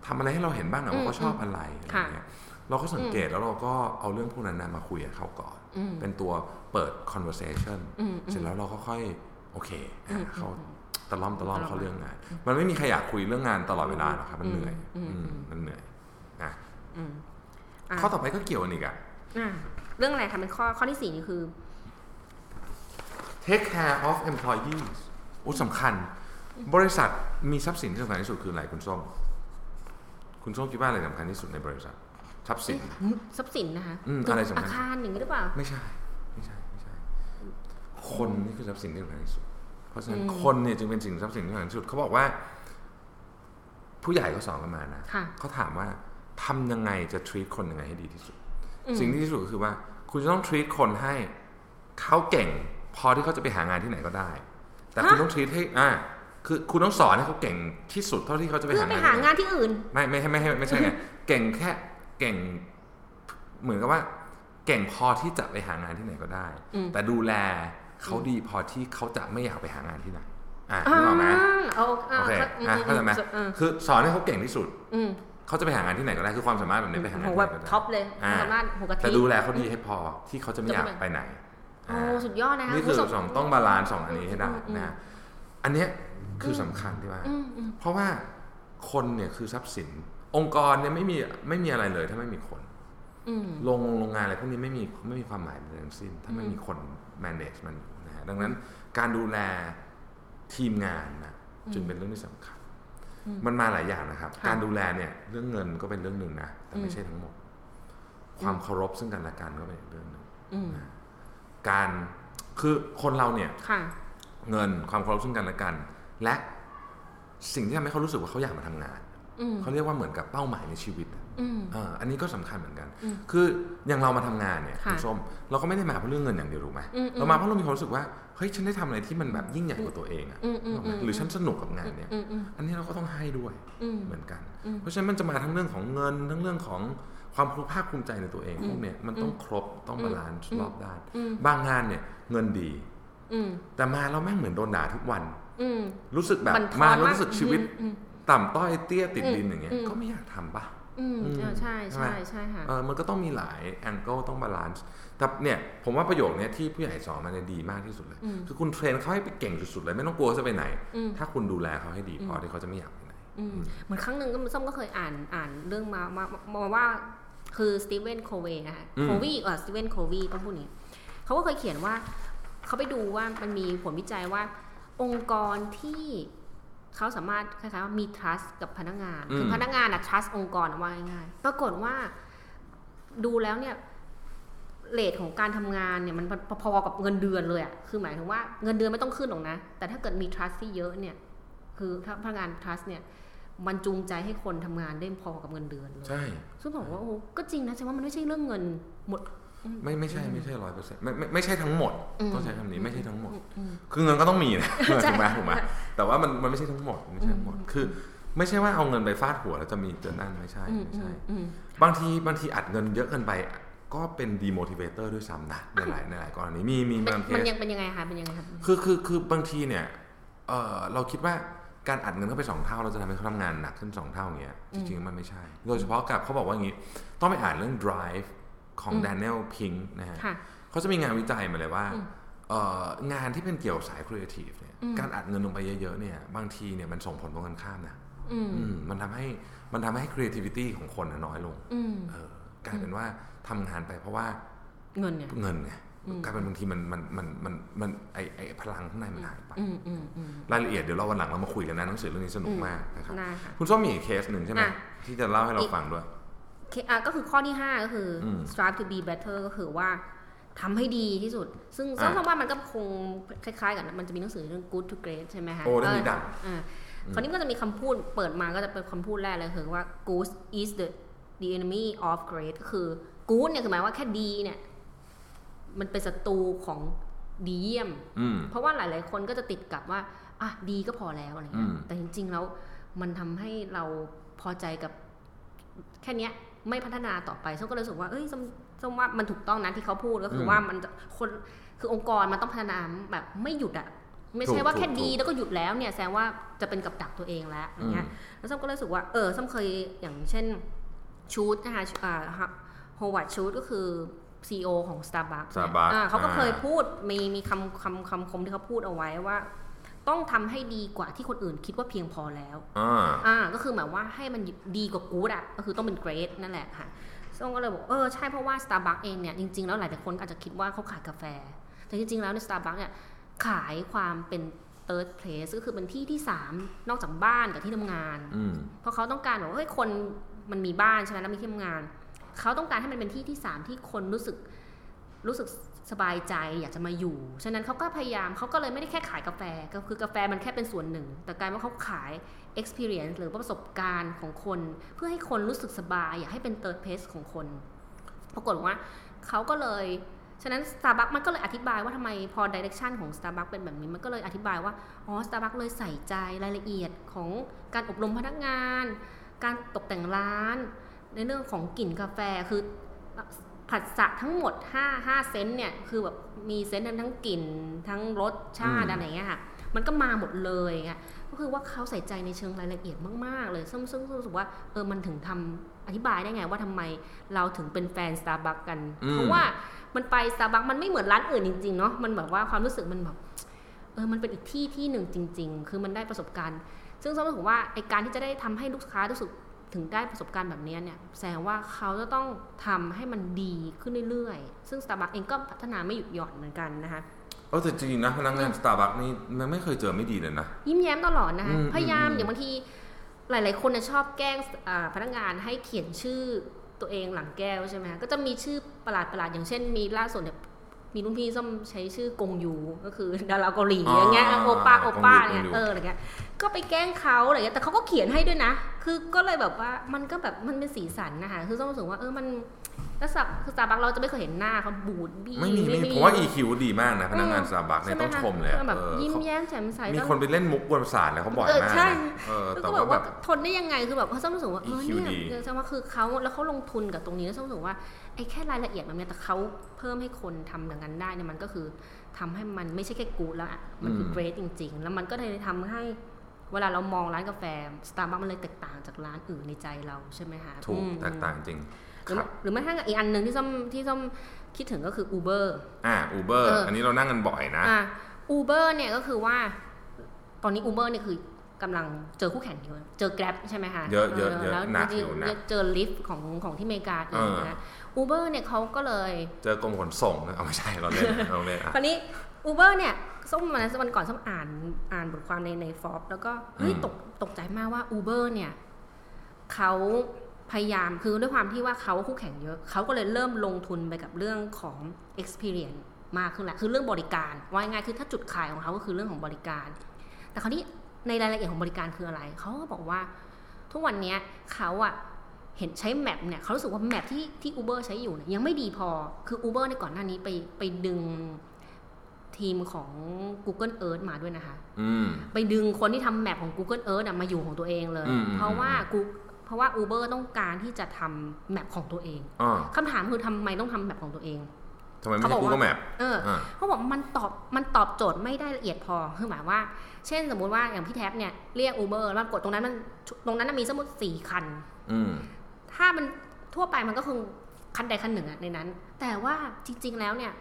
ทำอะไรให้เราเห็นบ้างอะว่าเขาชอบอะไรอะไรค่ะเงี้ยเราก็สังเกตแล้วเราก็เอาเรื่องพวกนั้นนะมาคุยกับเขาก่อนอืมเป็นตัวเปิด conversation อืมเสร็จแล้วเราก็ค่อยโอเคอะอืมเขาตะล่อมตะล่อมตะล่อมเขาเรื่องงาน มันไม่มีใครอยากคุยเรื่องงานตลอดเวลาหรอกครับมันเหนื่อยอืมอืมอืมมันเหนื่อยอะอืมอะข้อต่อไปก็เกี่ยวกันอีกอะอะ เรื่องอะไรคะเป็นข้อข้อที่สี่นี่คือ take care of employees โอ้สำคัญ บริษัทมีทรัพย์สินที่สำคัญที่สุดคืออะไรคุณส้ม คุณส้มคิดว่าอะไรสำคัญที่สุดในบริษัท ทรัพย์สิน ทรัพย์สินนะคะอืมตึกอะไรสำคัญอาคารอย่างนี้หรือเปล่า ไม่ใช่ ไม่ใช่ ไม่ใช่ คนนี่คือทรัพย์สินที่สำคัญที่สุด เพราะฉะนั้นอืมคนเนี่ยจึงเป็นสิ่งทรัพย์สินที่สำคัญที่สุด เขาบอกว่า ผู้ใหญ่ก็สอนกันมานะค่ะเขาถามว่าทำยังไงจะ treat คนยังไงให้ดีที่สุดอืม สิ่งที่ดีที่สุดก็คือว่า คุณจะต้อง treat คนให้เขาเก่ง พอที่เขาจะไปหางานที่ไหนก็ได้ แต่คุณต้อง treat ให้อ่าคือคุณต้องสอนให้เขาเก่งที่สุดเท่าที่เขาจะไปเพื่อหาไปงานหาที่ไหนงานที่อื่นไม่ไม่ไม่ไม่ไม่ใช่ไงเก่งแค่เก่ง เหมือนกับว่า เก่งพอที่จะไปหางานที่ไหนก็ได้อืมแต่ดูแลเขาดีพอที่เขาจะไม่อยากไปหางานที่ไหนอะอ่านึกออกไหมเอาโอเคอะอะเข้าใจไหมอืมคือสอนให้เขาเก่งที่สุดอืม เขาจะไปหางานที่ไหนก็ได้คือความสามารถแบบนี้ไปหางานโหที่แบไหนบก็ได้ท็อปเลยอ่าสามารถหัวกะทิแต่ดูแลเขาดีให้พอที่เขาจะไม่อยากจะไม่ไปไหนโอ้อ่าสุดยอดนะคะนี่คือณผู้ชมสองต้อง balance สองอันนี้ให้ได้อืมนะอันเนี้ยคือสำคัญที่ว่าอืมอืมเพราะว่าคนเนี่ยคือทรัพย์สิน องค์กรเนี่ยไม่มีไม่มีอะไรเลยถ้าไม่มีคนอืมโรงโรงงานอะไรพวกนี้ไม่มีไม่มีความหมายใดทั้งสิ้น ถ้าไม่อืมมีคน manage มันอยู่นะฮะดังนั้นการดูแลทีมงานนะจึงเป็นเรื่องที่สำคัญอื มมันมาหลายอย่างนะครับค่ะการดูแลเนี่ยเรื่องเงินก็เป็นเรื่องหนึ่งนะแต่อืไม่มใช่ทั้งหมด ความเคารพซึ่งกันและกันก็เป็นอีกเรื่องหนึ่งอืมการคือคนเราเนี่ยค่ะเงินความเคารพซึ่งกันและกัน และสิ่งที่ทำให้เขารู้สึกว่าเขาอยากมาทำงานอืมเขาเรียกว่าเหมือนกับเป้าหมายในชีวิตอะ อืมเอออันนี้ก็สำคัญเหมือนกันอืมคืออย่างเรามาทำงานเนี่ยค่ะคุณส้มเราก็ไม่ได้มาเพราะเรื่องเงินอย่างเดียวถูกไหมอืมอืมเรามาเพราะเรามีความรู้สึกว่าเฮ้ยฉันได้ทำอะไรที่มันแบบยิ่งใหญ่กว่าตัวเองอะอืมอืมถูกไหมอืมหรือฉันสนุกกับงานเนี่ยอืมอืมอันนี้เราก็ต้องให้ด้วยอืมเหมือนกันอืมเพราะฉะนั้นมันจะมาทั้งเรื่องของเงินทั้งเรื่องของความภาคภูมิใจในตัวเองอืมพวกเนี้ยมันต้องครบต้อง balance อืมรอบด้านอืมบางงานเนี่ยเงินดีอืมแต่มาเราแม่งเหมือนโดนด่าทุกวันอืมรู้สึกแบบบั่นทอนมาแล้วมากรู้สึกชีวิตอืมต่ำต้อยเตี้ยติดดินอย่างเงี้ยอืมก็ไม่อยากทำปะอืม อืมเออใช่ใช่ไหมใช่ใช่ค่ะเออมันก็ต้องมีหลาย angle ต้อง balance แต่เนี่ยผมว่าประโยคเนี้ยที่ผู้ใหญ่สอนมาเนี่ยดีมากที่สุดเลยอืมคือคุณ train เขาให้ไปเก่งสุดๆเลย ไม่ต้องกลัวเขาจะไปไหนอืมถ้าคุณดูแลเขาให้ดีพอที่เขาจะไม่อยากไปไหนอืมเหมือนครั้งหนึ่งก็ส้มก็เคยอ่านอ่านเรื่องมามามาว่าคือสตีเวนโคเวนะคะอืมโควีเออสตีเวนโควีต้องพูดนี้เขาก็เคยเขียนว่าเขาไปดูว่ามันมีผลวิจัยว่าองค์กรที่ เขาสามารถคล้ายๆว่ามี trust กับพนักงาน คือมพนักงานอะ trust องค์กรอะว่าง่ายๆปรากฏว่าดูแล้วเนี่ย rate ของการทำงานเนี่ยมันพอๆกับเงินเดือนเลยอะคือหมายถึงว่าเงินเดือนไม่ต้องขึ้นหรอกนะ แต่ถ้าเกิดมี trust ที่เยอะเนี่ย คือถ้าพนักงาน trust เนี่ยมันจูงใจให้คนทำงานได้พอกับเงินเดือนเลย ใช่ซึ่งบอกว่าโอ้ก็จริงนะแต่ว่ามันไม่ใช่เรื่องเงินหมด ไม่ไม่ใช่ไม่ใช่ร้อยเปอร์เซ็นต์ไม่ไม่ไม่ใช่ทั้งหมดอืมต้องใช้คำนี้ไม่ใช่ทั้งหมดอืมคือเงินก็ต้องมีนะใช่ถูกไหมถูกไหมแต่ว่ามันมันไม่ใช่ทั้งหมดไม่ใช่ทั้งหมดคือ ไม่ใช่ว่าเอาเงินไปฟาดหัวแล้วจะมีเจอนั่นไม่ใช่อืมไม่อืใช่มอืมบางทีบางทีอัดเงินเยอะเกินไปก็เป็น demotivator ด้วยซ้ำนะในหลายในหลายกรณีมีมีมันบางเคมันสยังเป็นยังไงคะเป็นยังไงครับคือคือคือบางทีเนี่ยเออเราคิดว่าการอัดเงินเข้าไปสองเท่าเราจะทำให้เขาทำงานหนักขึ้นสองเท่าอย่างเงี้ยจริงๆมันไม่ใช่ โดยเฉพาะกับเขาบอกว่าอย่างงี้ ต้องไปอ่านเรื่อง drive ของอืม Daniel Pink นะฮะค่ะเขาจะมีงานวิจัยมาเลยว่าอืมเอ่องานที่เป็นเกี่ยวสายครีเอทีฟเนี่ยอืมการอัดเงินลงไปเยอะๆเนี่ยบางทีเนี่ยมันส่งผลตรงกันข้ามนะอืมอืมมันทำให้มันทำให้ creativity ของคนน่ะน้อยลงอืมเออกลายเป็นว่าทำงานไปเพราะว่าเงินเนี่ยเงินไงอืมกลายเป็นบางทีมันมันมันมันมันไอไอพลังข้างในมันหายไปอืมอืมอืมรายละเอียดเดี๋ยวเราวันหลังเรามาคุยกันนะหนังสือเรื่องนี้สนุกมากนะครับได้ค่ะคุณส้มมีอีกเคสหนึ่งใช่ไหมอะที่จะเล่าให้เราอีกฟังด้วยเคอะ ก็คือข้อที่ 5 ก็คืออม strive to be better ก็คือว่าทำให้ดีที่สุด ซึ่งอะซึ่งเพราะว่ามันก็คงคล้ายๆ กันนะมันจะมีหนังสือเรื่อง good to great ใช่ไหมคะโอ้เรื่องนี้ดังอ่าคราวนี้ก็จะมีคำพูดเปิดมาก็จะเป็นคำพูดแรกเลยคือว่า good is the the enemy of great ก็คือ good เนี่ยคือหมายว่าแค่ดีเนี่ย มันเป็นศัตรูของดีเยี่ยมอืมเพราะว่าหลาย ๆ คนก็จะติดกับว่าอะดีก็พอแล้วอะไรเงี้ยอืมแต่จริง ๆ แล้วมันทำให้เราพอใจกับแค่เนี้ย ไม่พัฒนาต่อไปส้มก็เลยรู้สึกว่าเอ้ยส้มส้มว่ามันถูกต้องนะที่เขาพูดก็คือว่ามันจะคนคือองค์กรมันต้องพัฒนาแบบไม่หยุดอะไม่ใช่ว่าแค่ดีแล้วก็หยุดแล้วเนี่ยแสดงว่าจะเป็นกับดักตัวเองแล้วอย่างเงี้ยแล้วส้มก็รู้สึกว่าเออส้มเคยอย่างเช่นชูดนะคะอ่าโฮวัตชูดก็คือ CEO ของ Starbucks เนี่ย Starbucks อ่าเขาก็อ่าเคยพูดมีมีคำคำคำคมที่เขาพูดเอาไว้ว่า ต้องทำให้ดีกว่าที่คนอื่นคิดว่าเพียงพอแล้วอ่าอ่าก็คือหมายว่าให้มันดีกว่ากู๊ดอะก็คือต้องเป็นเกรดนั่นแหละค่ะซึ่งก็เลยบอกเออใช่เพราะว่า Starbucks เองเนี่ยจริงๆแล้วหลายๆคนอาจจะคิดว่าเขาขายกาแฟ แต่จริงๆแล้วใน Starbucks เนี่ยขายความเป็น third place ก็คือเป็นที่ที่ 3 นอกจากบ้านกับที่ทำงานอืมเพราะเขาต้องการบอกว่าเฮ้ยคนมันมีบ้านใช่ไหมแล้วมีที่ทำงาน เขาต้องการให้มันเป็นที่ที่สามที่คนรู้สึกรู้สึก สบายใจอยากจะมาอยู่ ฉะนั้นเขาก็พยายามเขาก็เลยไม่ได้แค่ขายกาแฟ ก็คือกาแฟมันแค่เป็นส่วนหนึ่ง แต่กลายว่าเขาขาย experience หรือประสบการณ์ของคน เพื่อให้คนรู้สึกสบาย อยากให้เป็น third place ของคน ปรากฏว่าเขาก็เลย ฉะนั้น Starbucks มันก็เลยอธิบายว่าทำไมพอ direction ของ Starbucks เป็นแบบนี้ มันก็เลยอธิบายว่า อ๋อ Starbucks เลยใส่ใจรายละเอียดของการอบรมพนักงาน การตกแต่งร้าน ในเรื่องของกลิ่นกาแฟ คือ ผัสสะทั้งหมด5 5เซนต์เนี่ยคือแบบมีเซนต์ทั้งกลิ่นทั้งรสชาติอืมอะไรอย่างเงี้ยค่ะ มันก็มาหมดเลยไงก็คือว่าเขาใส่ใจในเชิงรายละเอียดมาก ๆ เลย ซึ่งซึ่งรู้สึกว่าเออมันถึงทำอธิบายได้ไงว่าทำไมเราถึงเป็นแฟน Starbucks กันอืมเพราะว่ามันไป Starbucks มันไม่เหมือนร้านอื่นจริง ๆ เนาะมันแบบว่าความรู้สึกมันแบบเออมันเป็นอีกที่ที่หนึ่งจริง ๆ คือมันได้ประสบการณ์ ซึ่งส้มรู้สึกว่าไอการที่จะได้ทำให้ลูกค้ารู้สึก ถึงได้ประสบการณ์แบบนี้เนี่ยแสดงว่าเขาจะต้องทำให้มันดีขึ้นเรื่อยๆ ซึ่ง Starbucks เองก็พัฒนาไม่หยุดหย่อนเหมือนกันนะคะเออแต่จริงๆนะพนักงานสตาร์บัคนี่มันไม่เคยเจอไม่ดีเลยนะ ยิ้มแย้มตลอดนะคะอืมพยายามอืมอย่างบางทีหลาย ๆ คนน่ะชอบแกล้งอ่าพนักงานให้เขียนชื่อตัวเองหลังแก้วใช่ไหมคะก็จะมีชื่อประหลาดประหลาดๆอย่างเช่น มีล่าสุดเนี่ยมีรุ่นพี่ส้มใช้ชื่อกงยูก็คือดาราเกาหลีอย่างเงี้ยโอป้าโอป้าเนี่ยเอออะไรเงี้ย ก็ไปแกล้งเขาอะไรเงี้ยแต่เขาก็เขียนให้ด้วยนะ คือก็เลยแบบว่ามันก็แบบมันเป็นสีสันนะคะคือส้มรู้สึกว่าเออมันแล้วสับคือสตาร์บัคเราจะไม่เคยเห็นหน้าเขาบูดบี้ไม่มีไม่มีผมว่า EQ ดีมากนะพนักงานสตาร์บัคเนี่ยใช่ไหต้องชมเลยอะแบบเออยิ้มเขาแย้มแจ่มใสมีแล้วคนไปเล่นมุกกวนประสาทแล้วเขาบ่อยเออมากใช่นะเออแล้วแต่ก็แบว่าบแบว่าบทนได้ยังไงคือแบบเขาส้มรู้สึกว่าเออ EQ เนี่ยดีเออแสดงว่าคือเขาแล้วเขาลงทุนกับตรงนี้แล้วส้มรู้สึกว่าไอ้แค่รายละเอียดแบบเนี้ยแต่เขาเพิ่มให้คนทำอย่างนั้นได้เนี่ยมันก็คือทำให้มันไม่ใช่แค่กูดแล้วอะมันคือม great จริง ๆ แล้วมันก็เลยทำให้ เวลาเรามองร้านกาแฟสตาร์บัคมันเลยแตกต่างจากร้านอื่นในใจเราใช่ไหมคะถูกอืมแตกต่างจริงหรือครับหรือไม่ถ้าอีกอันหนึ่งที่ส้มที่ส้มคิดถึงก็คือ Uber อ่าอูเบอร์เอออัอันนี้เรานั่งกันบ่อยนะอะ Uber เนี่ยก็คือว่าตอนนี้ Uber เนี่ยคือกำลังเจอคู่แข่งเยอะ เจอ Grab ใช่ไหมคะเยอะเยอะเยอะแล้วหนักจริงอยู่นะๆเจอ Lyft ของของที่อเมริกาเองเออนะ Uber เนี่ยเขาก็เลย เจอกรมขนส่งนะเอาไม่ใช่เราเล่นเราเล่นอะคราวนี้ อูเบอร์เนี่ยส้มวันนั้นวันก่อนส้มอ่านอ่านบทความในในฟอบแล้วก็เฮ้ยอืมตกตกใจมากว่าอูเบอร์เนี่ยเขาพยายามคือด้วยความที่ว่าเขาคู่แข่งเยอะ เขาก็เลยเริ่มลงทุนไปกับเรื่องของ experience มากขึ้นแหละคือเรื่องบริการว่าง่ายๆคือถ้าจุดขายของเขาก็คือเรื่องของบริการ แต่คราวนี้ในรายละเอียดของบริการคืออะไร เขาก็บอกว่า ทุกวันเนี้ยเขาอะเห็นใช้แมปเนี่ยเขารู้สึกว่าแมปที่ที่ Uber ใช้อยู่เนี่ยยังไม่ดีพอคือ Uber ในก่อนหน้านี้ไปไปดึง ทีมของ Google Earth มาด้วยนะคะอืมไปดึงคนที่ทำแมปของ Google Earth อะมาอยู่ของตัวเองเลยอืมอืมเพราะว่ากูเพราะว่า Uber ต้องการที่จะทำแมปของตัวเองอ่าคำถามคือทำไมต้องทำแมปของตัวเองทำไมไม่เขาใช่บอกว่า Google Map เอออ่าเขาบอกมันตอบมันตอบโจทย์ไม่ได้ละเอียดพอคือหมายว่า เช่นสมมุติว่าอย่างพี่แท็บเนี่ยเรียก Uber แล้วกดตรงนั้นมันตรงนั้นนะมีสมมติสี่คันอืมถ้ามันทั่วไปมันก็คงคันใดคันหนึ่งอะในนั้น แต่ว่าจริง ๆ แล้วเนี่ย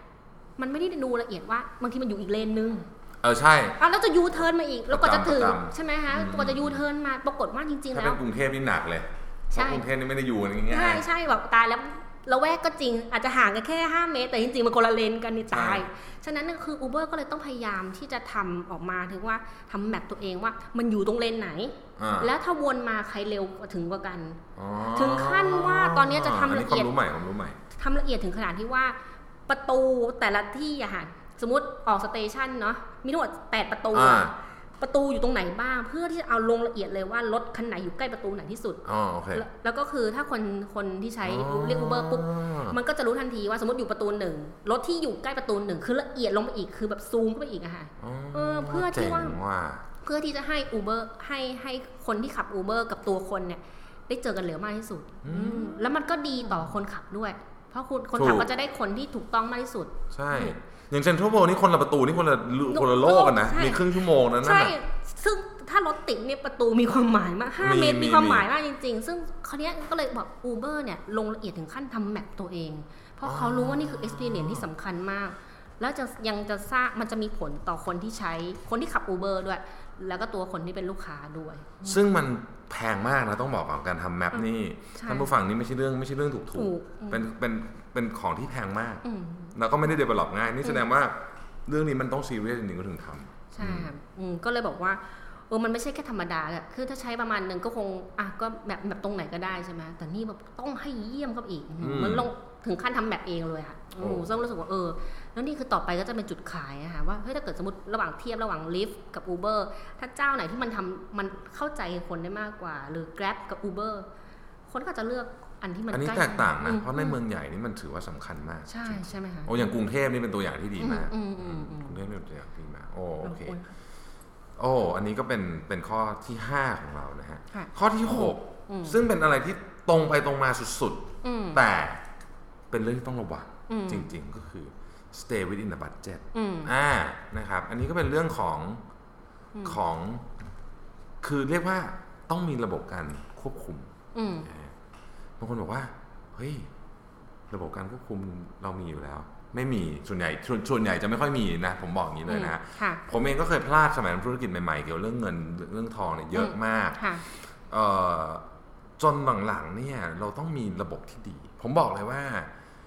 มันไม่ได้ดูละเอียดว่าบางทีมันอยู่อีกเลนนึงเออใช่อ้าวแล้วจะยูเทิร์นมาอีกแล้วก็จะถึงประจำใช่ไหมคะอืมกว่าจะยูเทิร์นมาปรากฏว่าจริงๆถ้าแล้เป็วนกรุงเทพนี่หนักเลยเพใช่ราะกรุงเทพนี่ไม่ได้อยู่ง่าใช่ยใช่แบบตายแล้วเราแวกก็จริงอาจจะห่างกันแค่ 5 เมตร แต่จริงๆ มันคนละเลนกันนี่ใช่ตาย ฉะนั้นน่ะคือ Uber ก็เลยต้องพยายามที่จะทำออกมาถึงว่าทำแมปตัวเองว่ามันอยู่ตรงเลนไหนๆอ่าแล้วถ้าวนมาใครเร็วกว่าถึงกว่ากันอ๋อถึงขั้นว่าตอนนี้จะทำอันละนี้คเอีวายดมรู้ใหม่ความรู้ใหม่ทำละเอียดถึงขนาดที่ว่า ประตูแต่ละที่อะค่ะสมมติออกสเตชันเนาะมีทั้งหมด8ประตู อ่าอะประตูอยู่ตรงไหนบ้าง เพื่อที่จะเอาลงละเอียดเลยว่ารถคันไหนอยู่ใกล้ประตูไหนที่สุด อ๋อโอเค แล้วแล้วก็คือถ้าคนคนที่ใช้เรียกอูเบอร์ปุ๊บ มันก็จะรู้ทันทีว่าสมมติอยู่ประตูหนึ่งรถที่อยู่ใกล้ประตูหนึ่งคือละเอียดลงไปอีกคือแบบซูมเข้าไปอีกอะค่ะ เออเพื่อที่ว่า เจ๋งว่า เพื่อที่จะให้อูเบอร์ให้ให้คนที่ขับอูเบอร์กับตัวคนเนี่ย ได้เจอกันเร็วมากที่สุดอืมอืมแล้วมันก็ดีต่อคนขับด้วย เพราะคุณคนถูกขับก็จะได้คนที่ถูกต้องมากที่สุด ใช่ อย่างเซนทรัลโวนี่คนละประตูนี่คนละคนละโลกกันนะใช่มีครึ่งชั่วโมงนั้นใช่น่ะซึ่งถ้ารถติดเนี่ยประตูมีความหมายมากมี5เมตรมีมีความมีหมายมากจริง ๆ ซึ่งคราวเนี้ยก็เลยบอกอูเบอร์เนี่ยลงละเอียดถึงขั้นทำแมปตัวเอง เพราะเขารู้ว่านี่คือ experience ที่สำคัญมาก แล้วจะยังจะสร้างมันจะมีผลต่อคนที่ใช้คนที่ขับอูเบอร์ด้วย แล้วก็ตัวคนที่เป็นลูกค้าด้วย ซึ่งมัน แพงมากนะต้องบอกก่อนการทำแมปนี่ใช่ท่านผู้ฟังนี่ไม่ใช่เรื่องไม่ใช่เรื่องถูกถูกอืมๆเป็นเป็นเป็นของที่แพงมากอืมแล้วก็ไม่ได้เดเวลลอปง่าย นี่แสดงว่าเรื่องนี้มันต้องซีเรียสจริงๆก็ถึงทำใช่ค่ะอืมก็เลยบอกว่าเออมันไม่ใช่แค่ธรรมดาอะคือถ้าใช้ประมาณหนึ่งก็คงอะก็แบบแบบตรงไหนก็ได้ใช่ไหมแต่นี่แบบต้องให้เยี่ยมเข้าไปอีกอืมมันลง ถึงขั้นทำแบบเองเลยค่ะโอ้โอ้ซึ่งรู้สึกว่าเออ แล้วนี่คือต่อไปก็จะเป็นจุดขายอะค่ะว่าเฮ้ยถ้าเกิดสมมติระหว่างเทียบระหว่างลิฟต์กับ Uber ถ้าเจ้าไหนที่มันทำมันเข้าใจคนได้มากกว่า หรือ Grab กับ Uber คนก็จะเลือกอันที่มันอันนี้ใกล้แตกต่างนะอืมเพราะในเมืองใหญ่นี่มันถือว่าสำคัญมาก ใช่ใช่ไหมคะโอ้อย่างกรุงเทพนี่เป็นตัวอย่างที่ดีมากอืมอืมอืมกรุงเทพเป็นตัวอย่างที่ดีมากโอ้โอเคโอ้ยโอ้อันนี้ก็เป็นเป็นข้อที่5ของเรานะฮะค่ะข้อที่อืม6ซึ่งเป็นอะไรที่ตรงไปตรงมาสุดอืมๆแต่ เป็นเรื่องที่ต้องระวังอืมจริง ๆ ก็คือ stay within the budget อืมอ่านะครับ อันนี้ก็เป็นเรื่องของอืมของ คือเรียกว่าต้องมีระบบการควบคุมอืมนะฮะบางคนบอกว่า เฮ้ย ระบบการควบคุมเรามีอยู่แล้ว ไม่มีส่วนใหญ่ส่วนส่วนใหญ่จะไม่ค่อยมีนะ ผมบอกอย่างนี้เลยนะค่ะผมเองก็เคยพลาดสมัยทำธุรกิจใหม่ๆ เกี่ยวเรื่องเงินเรื่องทองเนี่ยเยอะมากค่ะเอ่อจนหลังๆเนี่ย เราต้องมีระบบที่ดี ผมบอกเลยว่า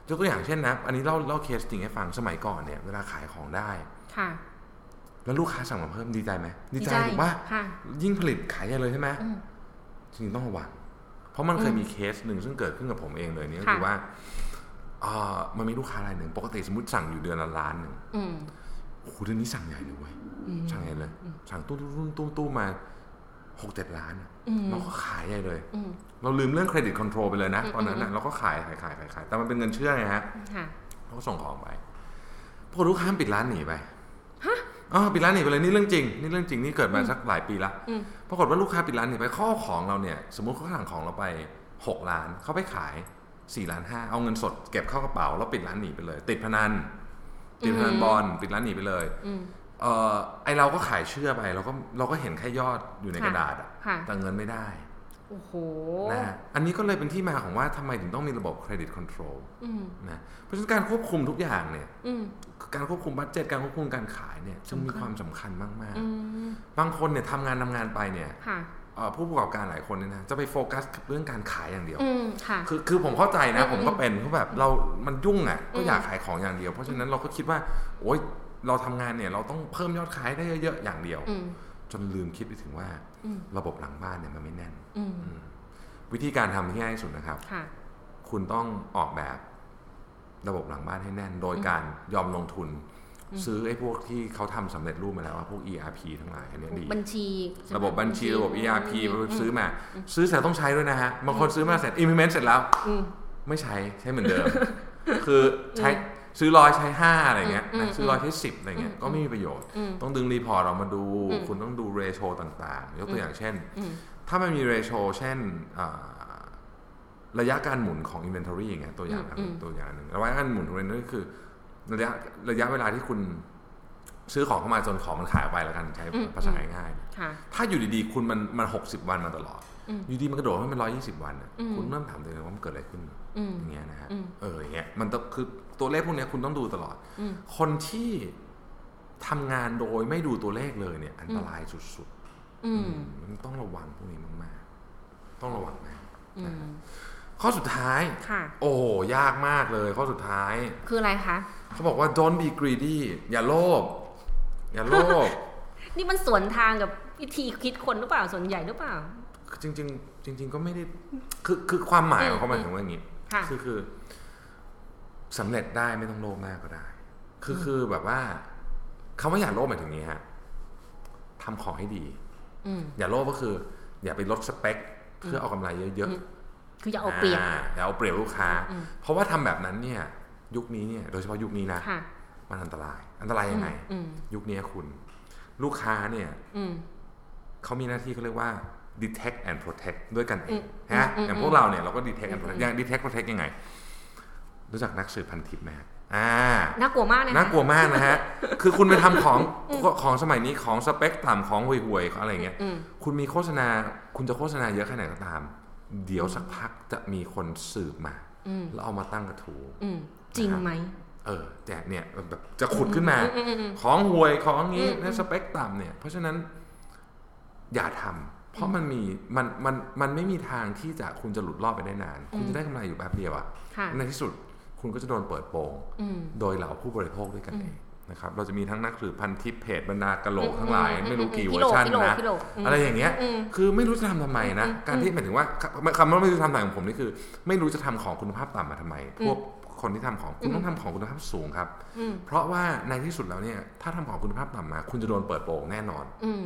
ยกตัวอย่างเช่นนะ อันนี้เล่าเล่าเคสจริงให้ฟังสมัยก่อนเนี่ยเวลาขายของได้ ค่ะ แล้วลูกค้าสั่งมาเพิ่มดีใจไหมดีใจถูกปะค่ะยิ่งผลิตขายใหญ่เลยใช่ไหมอืมจริงๆต้องระวังเพราะมันเคยอืมมีเคสหนึ่งซึ่งเกิดขึ้นกับผมเองเลยเนี่ยก็ค่ะคือว่าเอ่อมันมีลูกค้ารายหนึ่งปกติสมมติสั่งอยู่เดือนละล้านหนึ่งอืมโอ้โหเดือนนี้สั่งใหญ่เลยเว้ยอืมสั่งใหญ่เลย สั่งตู้ตู้ตู้ตู้ตู้มาหกเจ็ดล้านอะอืมเราก็ขายใหญ่เลยอืม เราลืมเรื่องเครดิตคอนโทรลไปเลยนะอืมตอนนั้นนะอืมเราก็ขายขายขายขายขายแต่มันเป็นเงินเชื่อไงฮะค่ะเราก็ส่งของไปพอลูกค้าปิดร้านหนีไปอ๋อปิดร้านหนีไปเลยนี่เรื่องจริงนี่เรื่องจริงนี่เกิดมาสักหลายปีละอืมปรากฏว่าลูกค้าปิดร้านหนีไปข้อของเราเนี่ย สมมติเขาสั่งของเราไปหกล้านเขาไปขายสี่ล้านห้าเอาเงินสดเก็บเข้ากระเป๋าแล้วปิดร้านหนีไปเลย ติดพนันติดพนันอืมบอลปิดร้านหนีไปเลยอืมเออไอเราก็ขายเชื่อไปเราก็เราก็เห็นแค่ยอดอยู่ในกระดาษอะค่ะแต่เงินไม่ได้ โอ้โหนะฮะอันนี้ก็เลยเป็นที่มาของว่าทำไมถึงต้องมีระบบ credit control อืมนะเพราะฉะนั้นการควบคุมทุกอย่างเนี่ยอืมการควบคุม budget การควบคุมการขายเนี่ยจึงมีสำคัญความสำคัญมากอืมๆบางคนเนี่ยทำงานทำงานไปเนี่ยค่ะเอ่อผู้ประกอบการหลายคนเนี่ยนะจะไปโฟกัสกับเรื่องการขายอย่างเดียวอืมค่ะคือคือผมเข้าใจนะอืมผมก็เป็นเพราะแบบเรามันยุ่งอะก็อืมอยากขายของอย่างเดียว เพราะฉะนั้นเราก็คิดว่า โอ๊ยเราทำงานเนี่ยเราต้องเพิ่มยอดขายได้เยอะๆอย่างเดียวอืมจ นลืมคิดไปถึงว่าอืมระบบหลังบ้านเนี่ยมันไม่แน่นอืมอืมวิธีการทำที่ง่ายที่สุดนะครับค่ะคุณต้องออกแบบระบบหลังบ้านให้แน่น โดยการยอมลงทุน ซื้อไอ้พวกที่เขาทำสำเร็จรูปมาแล้วว่าพวก ERP ทั้งหลายอันเนี้ยดีบัญชี ระบบบัญชีระบบ ERP มซื้อมา ซื้อเสร็จต้องใช้ด้วยนะฮะบางคนซื้อมาเสร็จ implement เสร็จแล้วอืมไม่ใช้ใช้เหมือนเดิม คือใช้ ซื้อร้อยใช้ห้าอะไรเงี้ยอืมนะอืมซื้อร้อยใช้สิบอะไรเงี้ยอืมก็ไม่มีประโยชน์อืมต้องดึงรีพอร์ตออกมาดูอืมคุณต้องดูเรโชต่างๆ ยกตัวอย่างเช่นอืมถ้ามันมีเรโชเช่นอ่าระยะการหมุนของ Inventory อย่างเงี้ยตัวอย่างนะอืมตัวอย่างหนึ่งระยะการหมุนของ Inventory คือระยะระยะเวลาที่คุณซื้อของเข้ามาจนของมันขายออกไปแล้วกันใช้ภาษาง่ายๆค่ะถ้าอยู่ดีๆ คุณมันมันหกสิบวันมาตลอด อืมอยู่ดีมันกระโดดให้มันร้อยี่สิบวันอะอืมคุณเริ่มถามตัวเองว่ามันเกิดอะไรขึ้นอืมอย่างเงี้ยนะฮะอืมเอออย่างเงี้ยมันต้องคือตัวเลขพวกเนี้ยคุณต้องดูตลอดอืมคนที่ทำงานโดยไม่ดูตัวเลขเลยเนี่ย อันตรายสุดอืมๆมันต้องระวังพวกนี้มากๆ ต้องระวังมากอืมข้อสุดท้ายค่ะโอ้ยากมากเลย ข้อสุดท้าย คืออะไรคะเขาบอกว่า don't be greedy อย่าโลภอย่าโลภนี่มันสวนทางกับวิธีคิดคนหรือเปล่าส่วนใหญ่หรือเปล่า คือจริงๆจริง ๆ ก็ไม่ได้คือคือความหมายของเขาหมายถึงว่าอย่างนี้ค่ะคือคือสำเร็จได้ไม่ต้องโลภมากก็ได้ คือคือแบบว่าคำว่าอย่าโลภหมายถึงนี้ฮะทำของให้ดีอืมอย่าโลภก็คือ อย่าไปลดสเปคเพื่อเอากำไรเยอะอืมๆคือจะเอาเปรียบาอย่าเอาเปรียบลูกค้าอืมเพราะว่าทำแบบนั้นเนี่ย ยุคนี้เนี่ย โดยเฉพาะยุคนี้นะค่ะมันอันตราย อันตรายยังไงอืมยุคนี้คุณ ลูกค้าเนี่ยอืมเขามีหน้าที่เขาเรียกว่า detect and protect ด้วยกันเองอืมฮะอืมอย่างพวกเราเนี่ยเราก็ detect and อื protect มอย่าง detect protect ยังไง รู้จักนักสืบพันทิปไหมฮะอ่าน่ากลัวมากเลยน่ากลัวมากนะฮะ คือคุณไปทำของของสมัยนี้ของสเปคต่ำของห่วยๆของอะไรเงี้ยอืมคุณมีโฆษณา คุณจะโฆษณาเยอะแค่ไหนก็ตาม เดี๋ยวสักพักจะมีคนสืบมาอืมแล้วเอามาตั้งกระทู้อืมจริงไหมเออแจกเนี่ยแบบจะขุดขึ้นมาอืมอืมอืมของห่วยของนี้อืมและสเปคต่ำเนี่ย เพราะฉะนั้นอย่าทำ เพราะมันมีมันมันมันไม่มีทางที่จะคุณจะหลุดรอดไปได้นาน คุณจะได้กำไรอยู่แป๊บเดียวอะค่ะในที่สุดคุณก็จะโดนเปิดโปงอืมโดยเหล่าผู้บริโภคด้วยกันอืมเองนะครับเราจะมีทั้งนักสืบพันทิปเพจบรรดากะโหลกทั้งหลายอืมไม่รู้กี่อืมเวอร์ชันกิโลนะกิโลอืมอะไรอย่างเงี้ยอืมคือไม่รู้จะทำทำไมนะอืมการที่หมายถึงว่าคำว่าไม่รู้จะทำทำไมของผมนี่คือ ไม่รู้จะทำของคุณภาพต่ำมาทำไม พวกคนที่ทำของคุณต้องทำของคุณภาพสูงครับอืมเพราะว่าในที่สุดแล้วเนี่ยถ้าทำของคุณภาพต่ำมา คุณจะโดนเปิดโปงแน่นอนอืม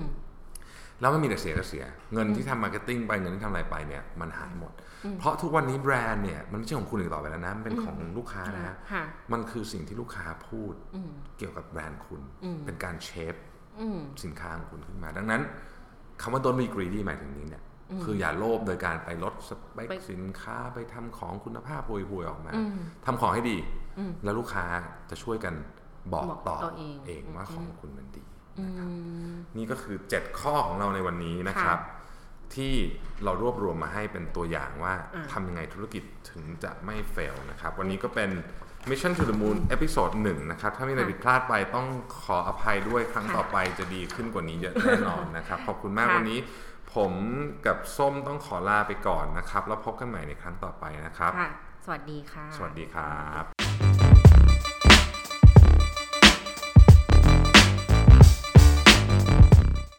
แล้วมันมีแต่เสียกับเสีย เงินที่ทำ marketing ไปเงินที่ทำอะไรไปเนี่ยมันหายหมด เพราะทุกวันนี้แบรนด์เนี่ยมันไม่ใช่ของคุณอีกต่อไปแล้วนะมันเป็นของลูกค้านะฮะค่ะมันคือสิ่งที่ลูกค้าพูดอืมเกี่ยวกับแบรนด์คุณอืมเป็นการเชฟอืมสินค้าของคุณขึ้นมา ดังนั้นคำว่า don't be greedy หมายถึงนี้เนี่ยคืออย่าโลภโดยการไปลดสเปคไปสินค้าไปทำของคุณภาพห่วยๆออกมาอืมทำของให้ดีอืมแล้วลูกค้าจะช่วยกันบอกบอกต่อต่อเองว่าของคุณมันดีอื นะครับมนี่ก็คือ 7 ข้อของเราในวันนี้นะครับ ที่เรารวบรวมมาให้เป็นตัวอย่างว่าอะทำยังไงธุรกิจถึงจะไม่ fail นะครับ วันนี้ก็เป็น Mission to the Moon episode หนึ่งนะครับ ถ้ามีอะไรผิดพลาดไปต้องขออภัยด้วยครั้งต่อไปจะดีขึ้นกว่านี้เยอะแน่นอนนะครับ ขอบคุณมากวันนี้ ผมกับส้มต้องขอลาไปก่อนนะครับ แล้วพบกันใหม่ในครั้งต่อไปนะครับค่ะสวัสดีค่ะ สวัสดีครับ